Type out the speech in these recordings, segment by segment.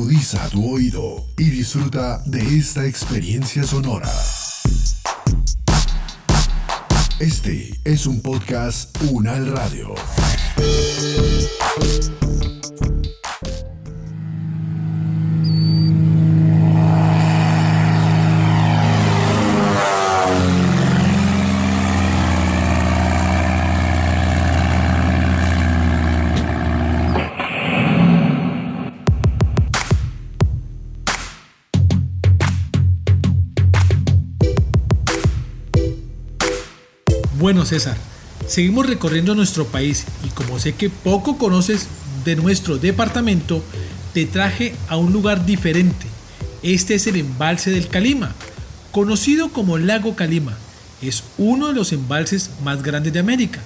Agudiza tu oído y disfruta de esta experiencia sonora. Este es un podcast Unal Radio. César, seguimos recorriendo nuestro país y como sé que poco conoces de nuestro departamento, te traje a un lugar diferente. Este es el embalse del Calima, conocido como Lago Calima. Es uno de los embalses más grandes de América,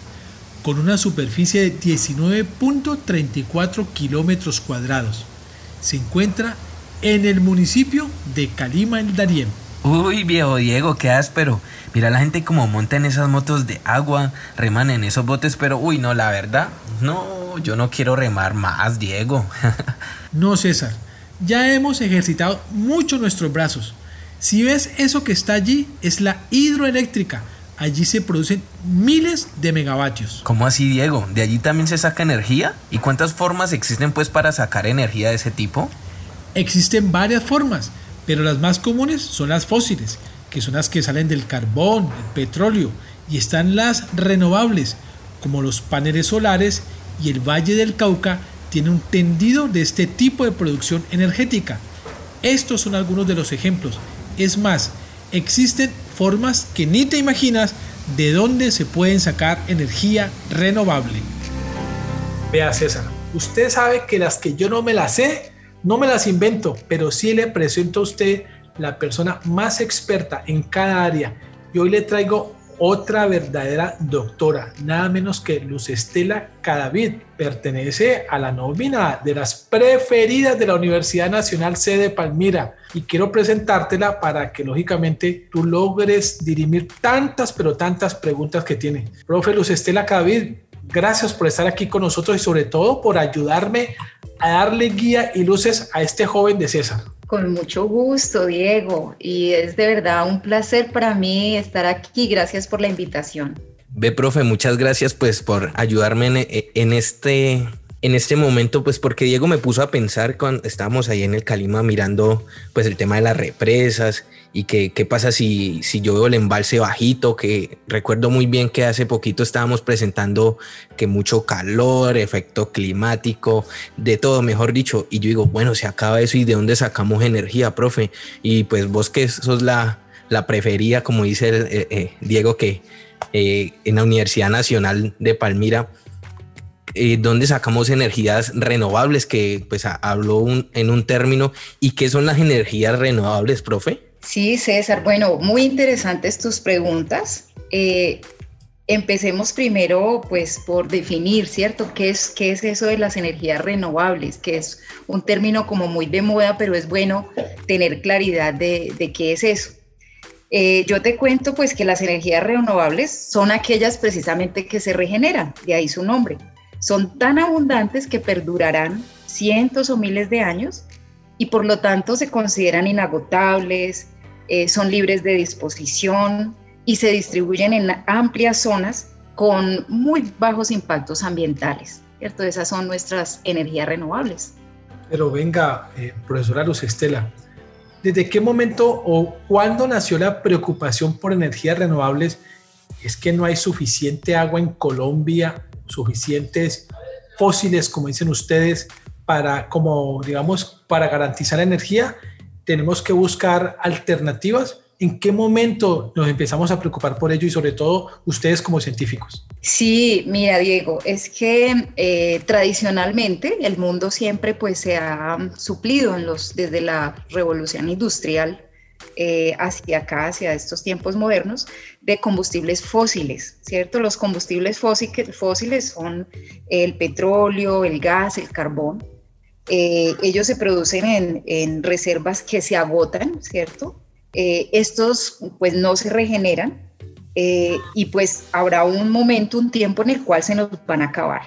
con una superficie de 19.34 kilómetros cuadrados. Se encuentra en el municipio de Calima el Darién. Uy, viejo Diego, qué áspero. Mira la gente como monta en esas motos de agua, reman en esos botes, pero uy, no, la verdad, no, yo no quiero remar más, Diego. no, César, ya hemos ejercitado mucho nuestros brazos. Si ves eso que está allí, es la hidroeléctrica. Allí se producen miles de megavatios. ¿Cómo así, Diego? ¿De allí también se saca energía? ¿Y cuántas formas existen pues para sacar energía de ese tipo? Existen varias formas pero las más comunes son las fósiles, que son las que salen del carbón, el petróleo, y están las renovables, como los paneles solares y el Valle del Cauca tiene un tendido de este tipo de producción energética. Estos son algunos de los ejemplos. Es más, existen formas que ni te imaginas de dónde se pueden sacar energía renovable. Vea César, usted sabe que las que yo no me las sé, no me las invento, pero sí le presento a usted la persona más experta en cada área. Y hoy le traigo otra verdadera doctora, nada menos que Luz Estela Cadavid. Pertenece a la nómina de las preferidas de la Universidad Nacional Sede Palmira. Y quiero presentártela para que lógicamente tú logres dirimir tantas, pero tantas preguntas que tiene. Profe Luz Estela Cadavid, gracias por estar aquí con nosotros y sobre todo por ayudarme a darle guía y luces a este joven de César. Con mucho gusto, Diego, y es de verdad un placer para mí estar aquí. Gracias por la invitación. Ve, profe, muchas gracias pues por ayudarme en, en este en este momento, pues porque Diego me puso a pensar cuando estábamos ahí en el Calima mirando pues el tema de las represas y que qué pasa si, si yo veo el embalse bajito, que recuerdo muy bien que hace poquito estábamos presentando que mucho calor, efecto climático, de todo, mejor dicho, y yo digo, bueno, se acaba eso y de dónde sacamos energía, profe, y pues vos que sos la, la preferida, como dice el, eh, eh, Diego, que eh, en la Universidad Nacional de Palmira, eh, dónde sacamos energías renovables, que pues habló en un término, y qué son las energías renovables, profe. Sí, César, bueno, muy interesantes tus preguntas. Eh, empecemos primero pues por definir, ¿cierto? ¿Qué es, ¿Qué es eso de las energías renovables? Que es un término como muy de moda, pero es bueno tener claridad de, qué es eso. Eh, yo te cuento pues que las energías renovables son aquellas precisamente que se regeneran, de ahí su nombre son tan abundantes que perdurarán cientos o miles de años y por lo tanto se consideran inagotables, eh, son libres de disposición y se distribuyen en amplias zonas con muy bajos impactos ambientales. ¿cierto? Esas son nuestras energías renovables. Pero venga, eh, profesora Luz Estela, ¿desde qué momento o cuándo nació la preocupación por energías renovables? ¿Es que no hay suficiente agua en Colombia suficientes fósiles, como dicen ustedes, para, como digamos, para garantizar energía, tenemos que buscar alternativas. ¿En qué momento nos empezamos a preocupar por ello y sobre todo ustedes como científicos? Sí, mira Diego, es que eh, tradicionalmente el mundo siempre pues se ha suplido desde la revolución industrial eh, hacia acá, hacia estos tiempos modernos, de combustibles fósiles, ¿cierto? Los combustibles fósiles son el petróleo, el gas, el carbón. Eh, ellos se producen en, reservas que se agotan, ¿cierto? Eh, estos pues no se regeneran y pues habrá un momento, un tiempo en el cual se nos van a acabar.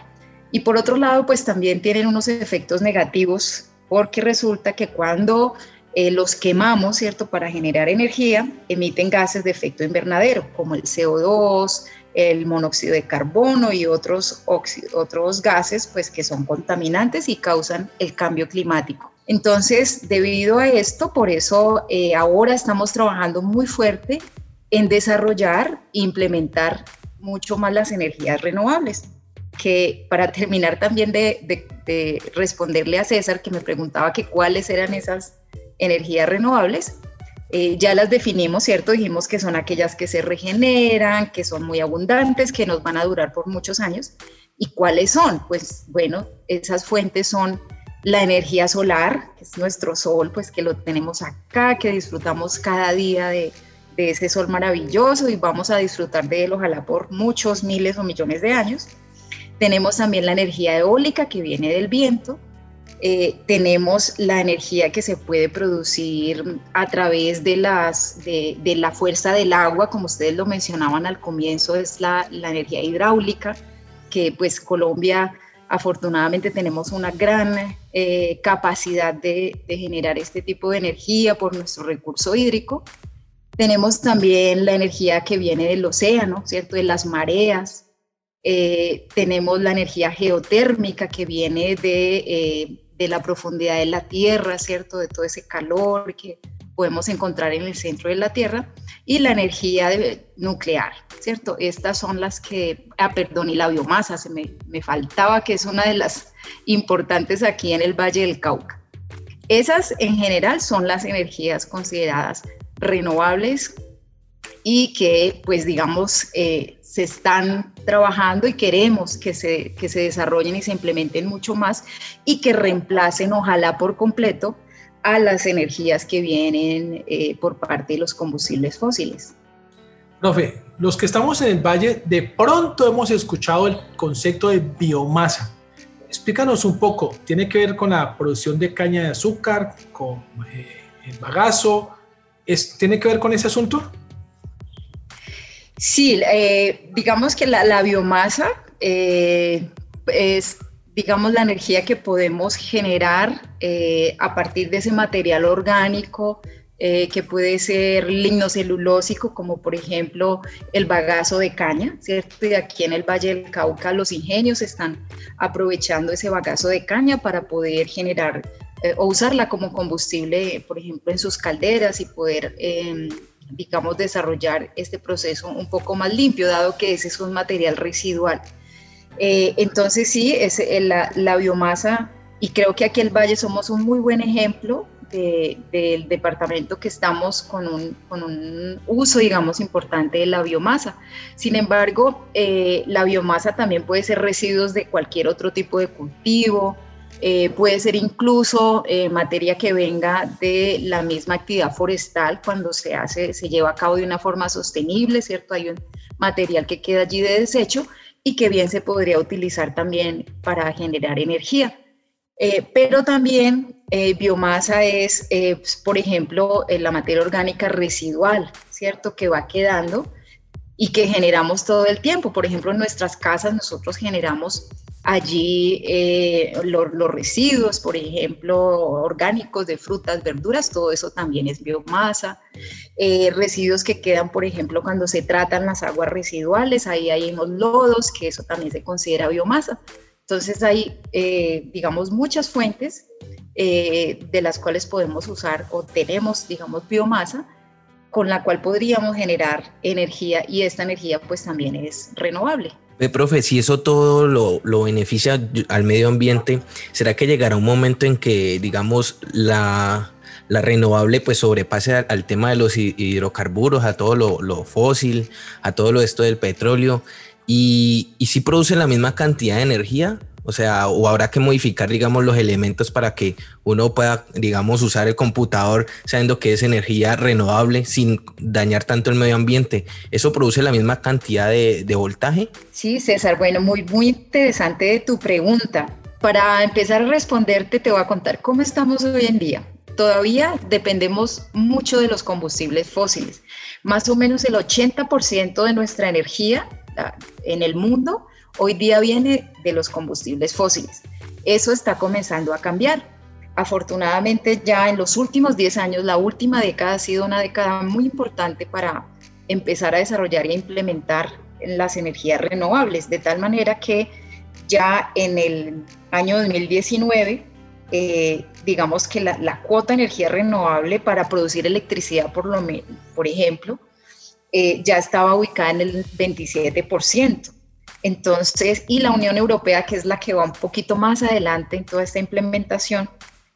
Y por otro lado, pues también tienen unos efectos negativos porque resulta que cuando eh, los quemamos, ¿cierto? Para generar energía, emiten gases de efecto invernadero, como el CO2, el monóxido de carbono y otros, otros gases, pues que son contaminantes y causan el cambio climático. Entonces, debido a esto, por eso eh, ahora estamos trabajando muy fuerte en desarrollar e implementar mucho más las energías renovables. Que para terminar también de, de responderle a César, que me preguntaba que cuáles eran esas energías renovables, eh, ya las definimos, ¿cierto? Dijimos que son aquellas que se regeneran, que son muy abundantes, que nos van a durar por muchos años. ¿Y cuáles son? Pues bueno, esas fuentes son la energía solar, que es nuestro sol, pues que lo tenemos acá, que disfrutamos cada día de, de ese sol maravilloso y vamos a disfrutar de él ojalá por muchos miles o millones de años. Tenemos también la energía eólica que viene del viento, eh, tenemos la energía que se puede producir a través de, las, de, la fuerza del agua, como ustedes lo mencionaban al comienzo, es la, energía hidráulica, que pues Colombia afortunadamente tenemos una gran eh, capacidad de, de, generar este tipo de energía por nuestro recurso hídrico. Tenemos también la energía que viene del océano, ¿cierto? De las mareas, eh, tenemos la energía geotérmica que viene de, de la profundidad de la Tierra, ¿cierto? De todo ese calor que podemos encontrar en el centro de la Tierra y la energía nuclear, ¿cierto? Estas son las que, ah, perdón, y la biomasa, se me, me faltaba que es una de las importantes aquí en el Valle del Cauca. Esas en general son las energías consideradas renovables y que, pues digamos, eh, se están trabajando y queremos que se, que se desarrollen y se implementen mucho más y que reemplacen, ojalá por completo, a las energías que vienen eh, por parte de los combustibles fósiles. Profe, los que estamos en el valle de pronto hemos escuchado el concepto de biomasa. Explícanos un poco, ¿tiene que ver con la producción de caña de azúcar, con eh, el bagazo? ¿Es, ¿Tiene que ver con ese asunto? Sí, eh, digamos que la, biomasa eh, es, digamos, la energía que podemos generar eh, a partir de ese material orgánico que puede ser lignocelulósico, como por ejemplo el bagazo de caña, ¿cierto? Y aquí en el Valle del Cauca los ingenios están aprovechando ese bagazo de caña para poder generar o usarla como combustible, por ejemplo, en sus calderas y poder em, digamos, desarrollar este proceso un poco más limpio, dado que ese es un material residual. Eh, entonces sí, es eh, la, la, biomasa, y creo que aquí el Valle somos un muy buen ejemplo del departamento que estamos con un, con un, uso, digamos, importante de la biomasa. Sin embargo, eh, la biomasa también puede ser residuos de cualquier otro tipo de cultivo, eh, puede ser incluso eh, materia que venga de la misma actividad forestal cuando se hace, se lleva a cabo de una forma sostenible, ¿cierto? Hay un material que queda allí de desecho y que bien se podría utilizar también para generar energía. Eh, pero también biomasa es, pues, por ejemplo, la materia orgánica residual, ¿cierto? Que va quedando y que generamos todo el tiempo. Por ejemplo, en nuestras casas nosotros generamos Allí eh, los residuos, por ejemplo, orgánicos de frutas, verduras, todo eso también es biomasa. Eh, residuos que quedan, por ejemplo, cuando se tratan las aguas residuales, ahí hay unos lodos, que eso también se considera biomasa. Entonces hay, eh, digamos, muchas fuentes de las cuales podemos usar o tenemos, digamos, biomasa con la cual podríamos generar energía y esta energía pues también es renovable. Eh, profe, si eso todo lo, beneficia al medio ambiente, ¿será que llegará un momento en que, digamos, la, la renovable pues sobrepase al, tema de los hidrocarburos, a todo lo, lo, fósil, a todo lo esto del petróleo? Y, y si produce la misma cantidad de energía, o sea, o habrá que modificar, digamos, los elementos para que uno pueda, digamos, usar el computador sabiendo que es energía renovable sin dañar tanto el medio ambiente. ¿Eso produce la misma cantidad de, voltaje? Sí, César, bueno, muy, muy interesante tu pregunta. Para empezar a responderte, te voy a contar cómo estamos hoy en día. Todavía dependemos mucho de los combustibles fósiles. Más o menos el 80% de nuestra energía en el mundo hoy día viene de los combustibles fósiles. Eso está comenzando a cambiar. afortunadamente ya en los últimos 10 años, la última década ha sido una década muy importante para empezar a desarrollar e implementar las energías renovables, de tal manera que ya en el año 2019, eh, digamos que la, cuota de energía renovable para producir electricidad, por, lo, por ejemplo, eh, ya estaba ubicada en el 27%. Entonces, y la Unión Europea, que es la que va un poquito más adelante en toda esta implementación,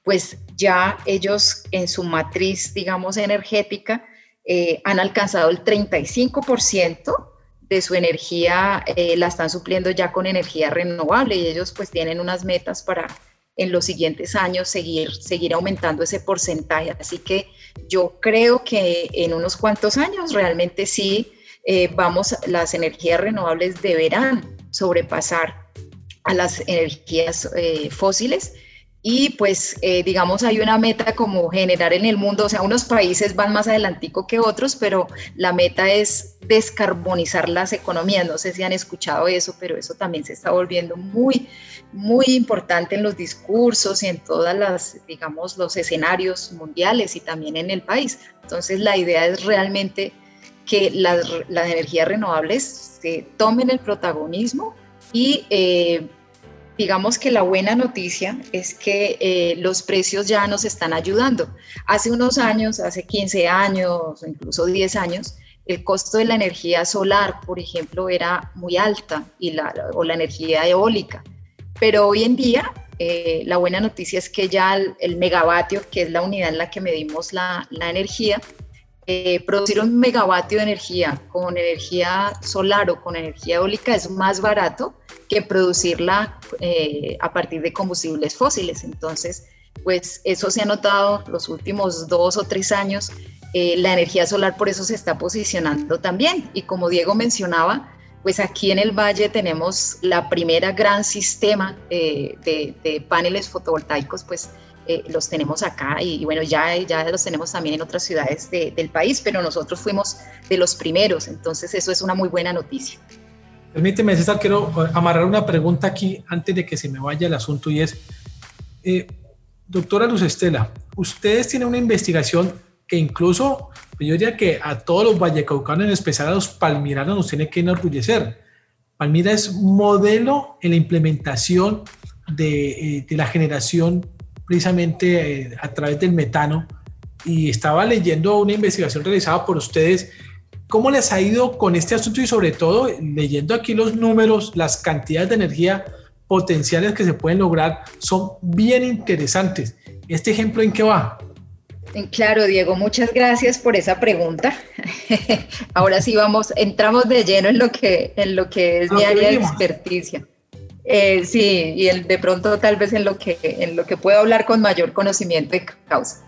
pues ya ellos en su matriz, digamos, energética, eh, han alcanzado el 35% de su energía, eh, la están supliendo ya con energía renovable y ellos pues tienen unas metas para en los siguientes años seguir, seguir aumentando ese porcentaje. Así que yo creo que en unos cuantos años realmente sí eh, vamos, las energías renovables deberán sobrepasar a las energías fósiles y pues eh, digamos hay una meta como generar en el mundo, o sea, unos países van más adelantico que otros, pero la meta es descarbonizar las economías. No sé si han escuchado eso, pero eso también se está volviendo muy, muy importante en los discursos y en todas las, digamos, los escenarios mundiales y también en el país. Entonces la idea es realmente que las, energías renovables se tomen el protagonismo y... Eh, digamos que la buena noticia es que eh, los precios ya nos están ayudando. Hace unos años, hace 15 años, incluso 10 años, el costo de la energía solar, por ejemplo, era muy alta y la, o la energía eólica. Pero hoy en día, eh, la buena noticia es que ya el, megavatio, que es la unidad en la que medimos la, la energía, eh, producir un megavatio de energía con energía solar o con energía eólica es más barato que producirla eh, a partir de combustibles fósiles. Entonces, pues eso se ha notado los últimos dos o tres años. Eh, la energía solar por eso se está posicionando también. Y como Diego mencionaba, pues aquí en el Valle tenemos la primera gran sistema eh, de, paneles fotovoltaicos, pues los tenemos acá y, bueno, ya, ya los tenemos también en otras ciudades del país, pero nosotros fuimos de los primeros, entonces eso es una muy buena noticia. Permíteme, César, quiero eh, amarrar una pregunta aquí antes de que se me vaya el asunto y es, eh, doctora Luz Estela, ustedes tienen una investigación que incluso, pues yo diría que a todos los vallecaucanos, en especial a los palmiranos, nos tiene que enorgullecer. Palmira es modelo en la implementación de, eh, de la generación precisamente a través del metano y estaba leyendo una investigación realizada por ustedes ¿Cómo les ha ido con este asunto y sobre todo leyendo aquí los números, las cantidades de energía potenciales que se pueden lograr son bien interesantes? ¿Este ejemplo en qué va? Claro, Diego, muchas gracias por esa pregunta. Ahora sí vamos, entramos de lleno en lo que, en lo que es mi área de experticia. Eh, sí, y el, de pronto tal vez en lo, que, en lo que puedo hablar con mayor conocimiento de causa.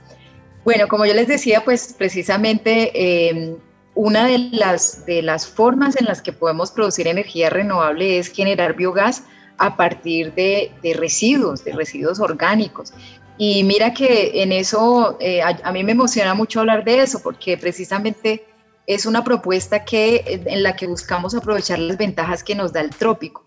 Bueno, como yo les decía, pues precisamente eh, una de las, de las formas en las que podemos producir energía renovable es generar biogás a partir de, residuos, de residuos orgánicos. Y mira que en eso, eh, a, mí me emociona mucho hablar de eso, porque precisamente es una propuesta que, en la que buscamos aprovechar las ventajas que nos da el trópico.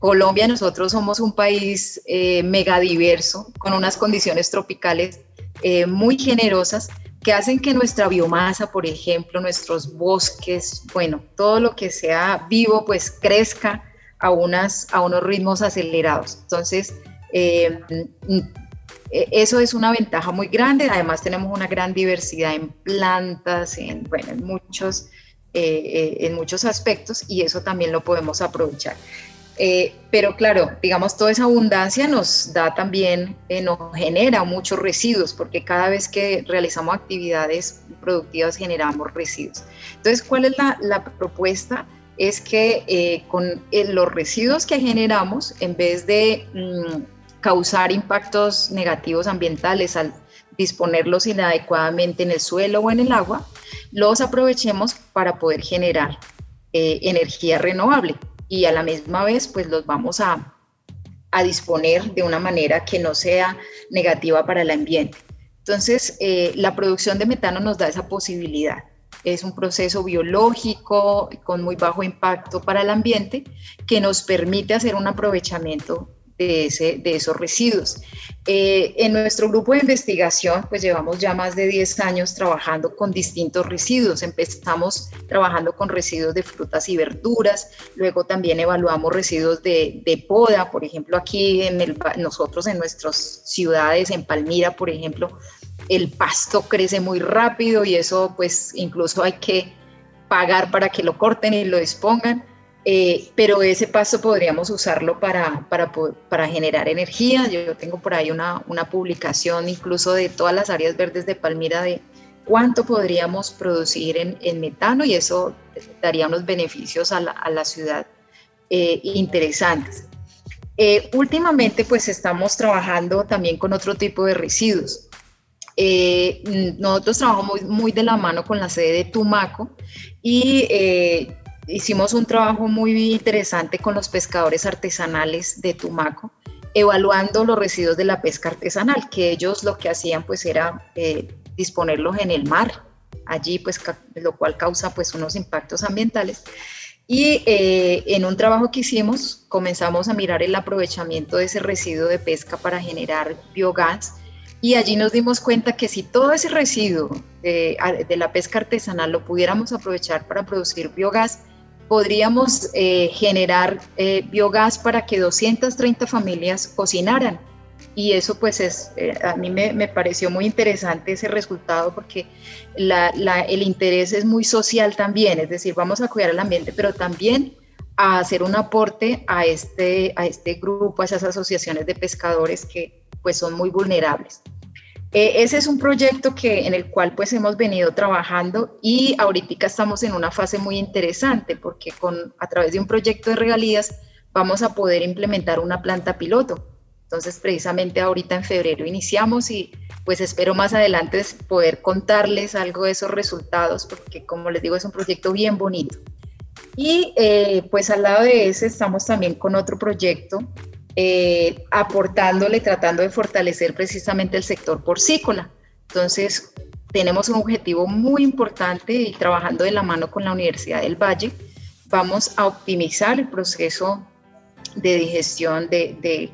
Colombia, nosotros somos un país eh, megadiverso, con unas condiciones tropicales eh, muy generosas, que hacen que nuestra biomasa, por ejemplo, nuestros bosques, bueno, todo lo que sea vivo, pues crezca a, unas, a unos ritmos acelerados. Entonces, eh, eso es una ventaja muy grande. Además, tenemos una gran diversidad en plantas, en, bueno, en muchos, eh, eh, en muchos aspectos y eso también lo podemos aprovechar. Eh, pero claro, digamos, toda esa abundancia nos da también, eh, nos genera muchos residuos, porque cada vez que realizamos actividades productivas generamos residuos. Entonces, ¿cuál es la, propuesta? Es que eh, con los residuos que generamos, en vez de mm, causar impactos negativos ambientales al disponerlos inadecuadamente en el suelo o en el agua, los aprovechemos para poder generar energía renovable y a la misma vez pues los vamos a, disponer de una manera que no sea negativa para el ambiente. Entonces, eh, la producción de metano nos da esa posibilidad. Es un proceso biológico con muy bajo impacto para el ambiente que nos permite hacer un aprovechamiento de, ese, de esos residuos. Eh, en nuestro grupo de investigación, pues llevamos ya más de 10 años trabajando con distintos residuos. Empezamos trabajando con residuos de frutas y verduras, luego también evaluamos residuos de, poda, por ejemplo, aquí en el, nosotros en nuestras ciudades, en Palmira, por ejemplo, el pasto crece muy rápido y eso pues incluso hay que pagar para que lo corten y lo dispongan. Eh, pero ese pasto podríamos usarlo para, para, para, generar energía. Yo tengo por ahí una, una, publicación incluso de todas las áreas verdes de Palmira de cuánto podríamos producir en, en metano y eso daría unos beneficios a la, a la ciudad eh, interesantes. Eh, últimamente pues estamos trabajando también con otro tipo de residuos. nosotros trabajamos muy, muy, de la mano con la sede de Tumaco y hicimos un trabajo muy interesante con los pescadores artesanales de Tumaco, evaluando los residuos de la pesca artesanal, que ellos lo que hacían pues era eh, disponerlos en el mar, allí pues lo cual causa pues unos impactos ambientales. Y eh, en un trabajo que hicimos comenzamos a mirar el aprovechamiento de ese residuo de pesca para generar biogás y allí nos dimos cuenta que si todo ese residuo de, de la pesca artesanal lo pudiéramos aprovechar para producir biogás, podríamos eh, generar eh, biogás para que 230 familias cocinaran. Y eso pues es, eh, a mí me, pareció muy interesante ese resultado porque el interés es muy social también, es decir, vamos a cuidar el ambiente, pero también a hacer un aporte a este, a este grupo, a esas asociaciones de pescadores que pues son muy vulnerables. Eh, ese es un proyecto que, en el cual pues hemos venido trabajando y ahorita estamos en una fase muy interesante porque con, a través de un proyecto de regalías vamos a poder implementar una planta piloto. Entonces precisamente ahorita en febrero iniciamos y pues espero más adelante poder contarles algo de esos resultados porque como les digo es un proyecto bien bonito. Y eh, pues al lado de ese estamos también con otro proyecto eh, aportándole, tratando de fortalecer precisamente el sector porcícola. Entonces, tenemos un objetivo muy importante y trabajando de la mano con la Universidad del Valle, vamos a optimizar el proceso de digestión de,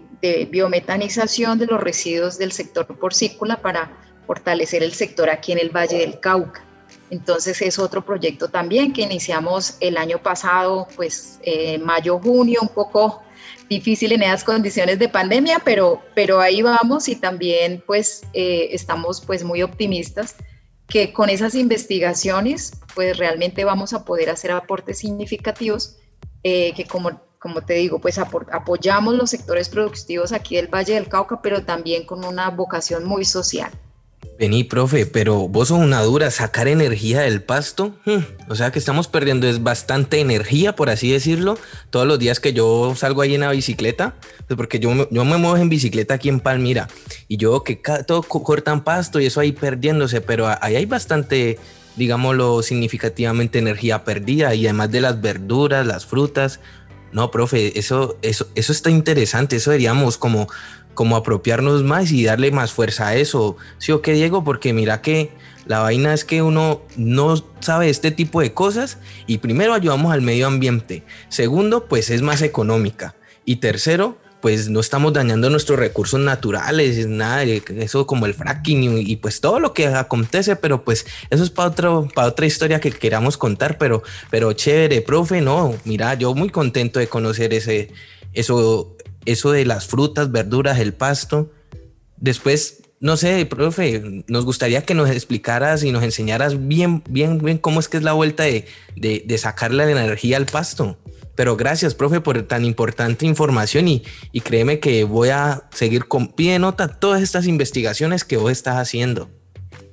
biometanización de los residuos del sector porcícola para fortalecer el sector aquí en el Valle del Cauca. Entonces es otro proyecto también que iniciamos el año pasado, pues eh, mayo, junio, un poco difícil en esas condiciones de pandemia, pero, pero ahí vamos y también pues eh, estamos pues muy optimistas que con esas investigaciones pues realmente vamos a poder hacer aportes significativos eh, que como, como te digo pues apoyamos los sectores productivos aquí del Valle del Cauca, pero también con una vocación muy social. Vení, profe, pero vos sos una dura, sacar energía del pasto. Hmm, o sea que estamos perdiendo es bastante energía, por así decirlo, todos los días que yo salgo ahí en la bicicleta, pues porque yo, yo me muevo en bicicleta aquí en Palmira y yo que todo cortan pasto y eso ahí perdiéndose, pero ahí hay bastante, digámoslo, significativamente energía perdida y además de las verduras, las frutas. No, profe, eso, eso, eso está interesante, eso deberíamos como como apropiarnos más y darle más fuerza a eso. ¿Sí o qué, Diego? Porque mira que la vaina es que uno no sabe este tipo de cosas y primero ayudamos al medio ambiente. Segundo, pues es más económica. Y tercero, pues no estamos dañando nuestros recursos naturales, nada eso como el fracking y, pues todo lo que acontece, pero pues eso es para, otro, para otra historia que queramos contar, pero, pero chévere, profe, no, mira, yo muy contento de conocer ese, eso, eso de las frutas, verduras, el pasto. Después, no sé, profe, nos gustaría que nos explicaras y nos enseñaras bien, bien, bien cómo es que es la vuelta de, de, sacarle la energía al pasto. Pero gracias, profe, por tan importante información y, y créeme que voy a seguir con pie nota todas estas investigaciones que vos estás haciendo.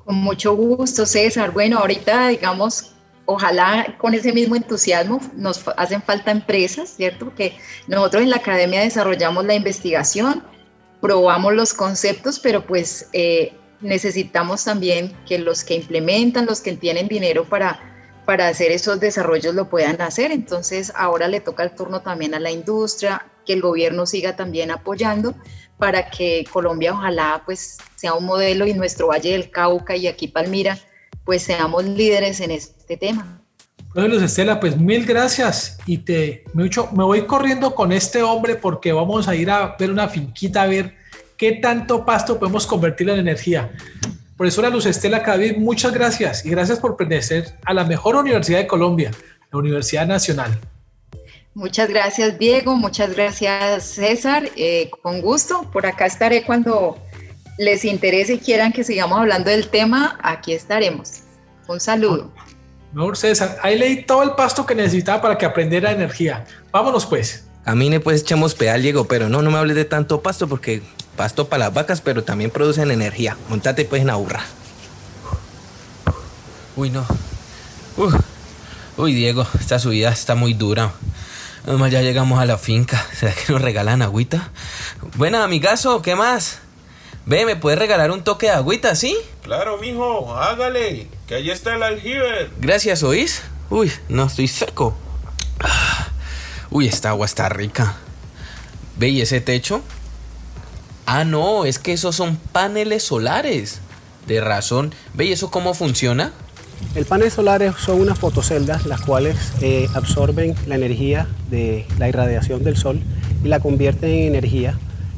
Con mucho gusto, César. Bueno, ahorita, digamos, ojalá con ese mismo entusiasmo nos hacen falta empresas, ¿cierto? Porque nosotros en la academia desarrollamos la investigación, probamos los conceptos, pero pues eh, necesitamos también que los que implementan, los que tienen dinero para, para hacer esos desarrollos lo puedan hacer. Entonces ahora le toca el turno también a la industria, que el gobierno siga también apoyando para que Colombia ojalá pues sea un modelo y nuestro Valle del Cauca y aquí Palmira pues seamos líderes en este tema. Bueno, Luz Estela, pues mil gracias y te mucho, me voy corriendo con este hombre porque vamos a ir a ver una finquita a ver qué tanto pasto podemos convertir en energía. Profesora Luz Estela Cadavid, muchas gracias y gracias por pertenecer a la mejor universidad de Colombia, la Universidad Nacional. Muchas gracias, Diego. Muchas gracias, César. Eh, con gusto. Por acá estaré cuando les interese y quieran que sigamos hablando del tema. Aquí estaremos. Un saludo. Mejor César, ahí leí todo el pasto que necesitaba para que aprendiera energía. Vámonos pues. Camine pues echamos pedal, Diego, pero no, no me hables de tanto pasto porque pasto para las vacas, pero también producen energía. Montate pues en la burra. Uy, no. Uy, Diego, esta subida está muy dura. Además, ya llegamos a la finca. ¿Será que nos regalan agüita? Bueno, amigazo, ¿qué más? Ve, ¿me puedes regalar un toque de agüita, sí? Claro, mijo, hágale, que allí está el aljibe. Gracias, ¿oís? Uy, no, estoy seco. Ah, uy, esta agua está rica. Ve, ¿y ese techo? Ah, no, es que esos son paneles solares. De razón. Ve, ¿y eso cómo funciona? El panel solar son unas fotoceldas las cuales eh, absorben la energía de la irradiación del sol y la convierten en energía,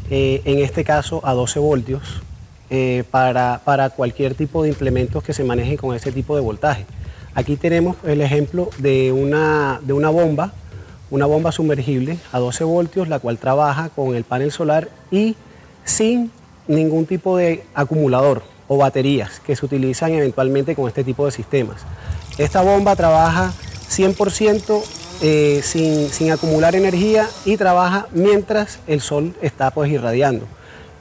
eh, en este caso a 12 voltios, eh, para, para, cualquier tipo de implementos que se manejen con ese tipo de voltaje. Aquí tenemos el ejemplo de una, de una bomba, una bomba sumergible a 12 voltios, la cual trabaja con el panel solar y sin ningún tipo de acumulador o baterías que se utilizan eventualmente con este tipo de sistemas. Esta bomba trabaja 100% eh, sin, acumular energía y trabaja mientras el sol está pues irradiando.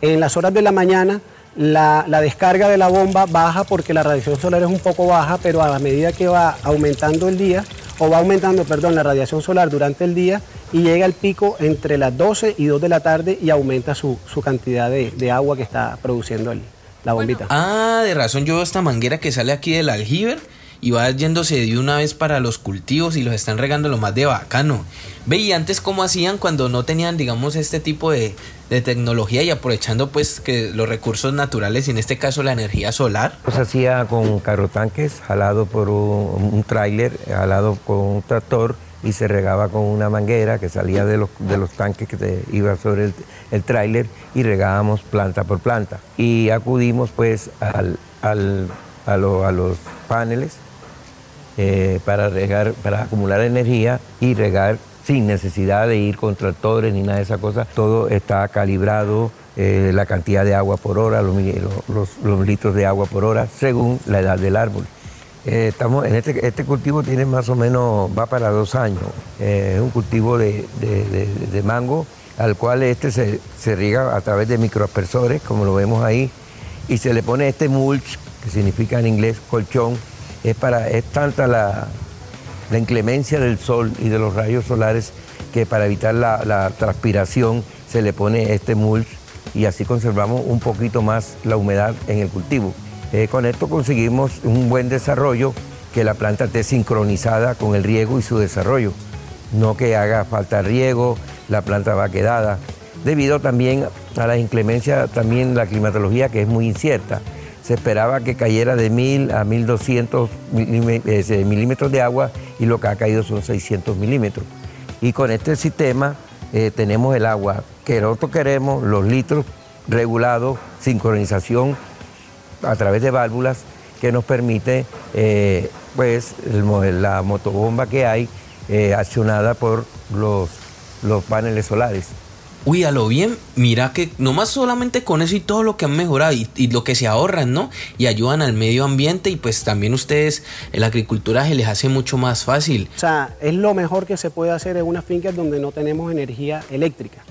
En las horas de la mañana la, la, descarga de la bomba baja porque la radiación solar es un poco baja, pero a medida que va aumentando el día, o va aumentando, perdón, la radiación solar durante el día y llega al pico entre las 12 y 2 de la tarde y aumenta su, cantidad de, de agua que está produciendo el, la bombita. Ah, de razón yo veo esta manguera que sale aquí del aljiber y va yéndose de una vez para los cultivos y los están regando lo más de bacano. Ve, y antes cómo hacían cuando no tenían, digamos, este tipo de, tecnología y aprovechando pues que los recursos naturales y en este caso la energía solar. Se hacía con carrotanques, jalado por un, un tráiler, jalado con un tractor y se regaba con una manguera que salía de los, de los tanques que se iba sobre el, el tráiler y regábamos planta por planta. Y acudimos pues al, al, a, los paneles eh, para, regar, para acumular energía y regar sin necesidad de ir con tractores ni nada de esa cosa. Todo está calibrado, eh, la cantidad de agua por hora, los, litros de agua por hora, según la edad del árbol. Eh, estamos en este, este cultivo tiene más o menos, va para dos años. es un cultivo de, de, mango, al cual este se, se, riega a través de microaspersores, como lo vemos ahí, y se le pone este mulch, que significa en inglés colchón. Es, para, es tanta la, inclemencia del sol y de los rayos solares que para evitar la, transpiración se le pone este mulch y así conservamos un poquito más la humedad en el cultivo. Eh, con esto conseguimos un buen desarrollo, que la planta esté sincronizada con el riego y su desarrollo. No que haga falta riego, la planta va quedada. Debido también a la inclemencia, también la climatología que es muy incierta. Se esperaba que cayera de 1000 a 1200 eh, milímetros de agua y lo que ha caído son 600 milímetros. Y con este sistema eh, tenemos el agua que nosotros queremos, los litros regulados, sincronización a través de válvulas que nos permite eh, pues la motobomba que hay eh, accionada por los paneles solares. Uy, a lo bien, mira que nomás solamente con eso y todo lo que han mejorado y, lo que se ahorran, ¿no? Y ayudan al medio ambiente y pues también ustedes, la agricultura se les hace mucho más fácil. O sea, es lo mejor que se puede hacer en una finca donde no tenemos energía eléctrica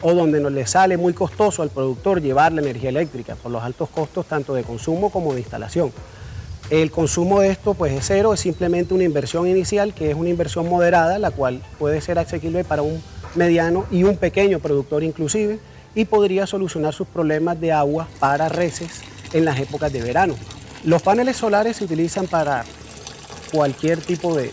o donde nos le sale muy costoso al productor llevar la energía eléctrica por los altos costos tanto de consumo como de instalación. El consumo de esto pues es cero, es simplemente una inversión inicial que es una inversión moderada, la cual puede ser asequible para un mediano y un pequeño productor inclusive y podría solucionar sus problemas de agua para reses en las épocas de verano. Los paneles solares se utilizan para cualquier tipo de,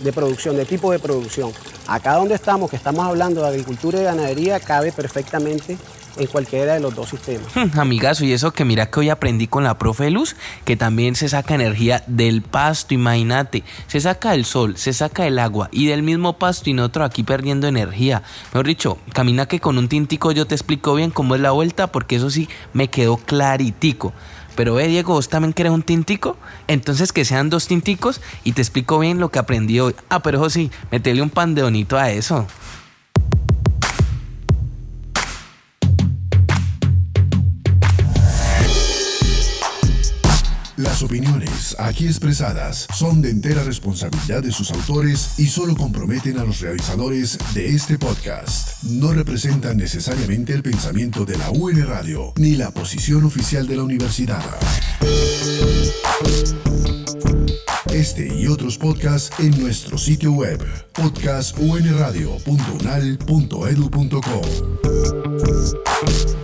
de, producción, de tipo de producción. Acá donde estamos, que estamos hablando de agricultura y ganadería, cabe perfectamente en cualquiera de los dos sistemas. Hmm, amigazo, y eso que mira que hoy aprendí con la profe Luz, que también se saca energía del pasto, imagínate, se saca del sol, se saca del agua y del mismo pasto y nosotros aquí perdiendo energía. Mejor dicho, camina que con un tintico yo te explico bien cómo es la vuelta, porque eso sí me quedó claritico. Pero ve, Diego, vos también querés un tintico. Entonces que sean dos tinticos y te explico bien lo que aprendí hoy. Ah, pero eso sí, metele un pan de bonito a eso. Las opiniones aquí expresadas son de entera responsabilidad de sus autores y solo comprometen a los realizadores de este podcast. No representan necesariamente el pensamiento de la UN Radio ni la posición oficial de la universidad. Este y otros podcasts en nuestro sitio web podcastunradio.unal.edu.co.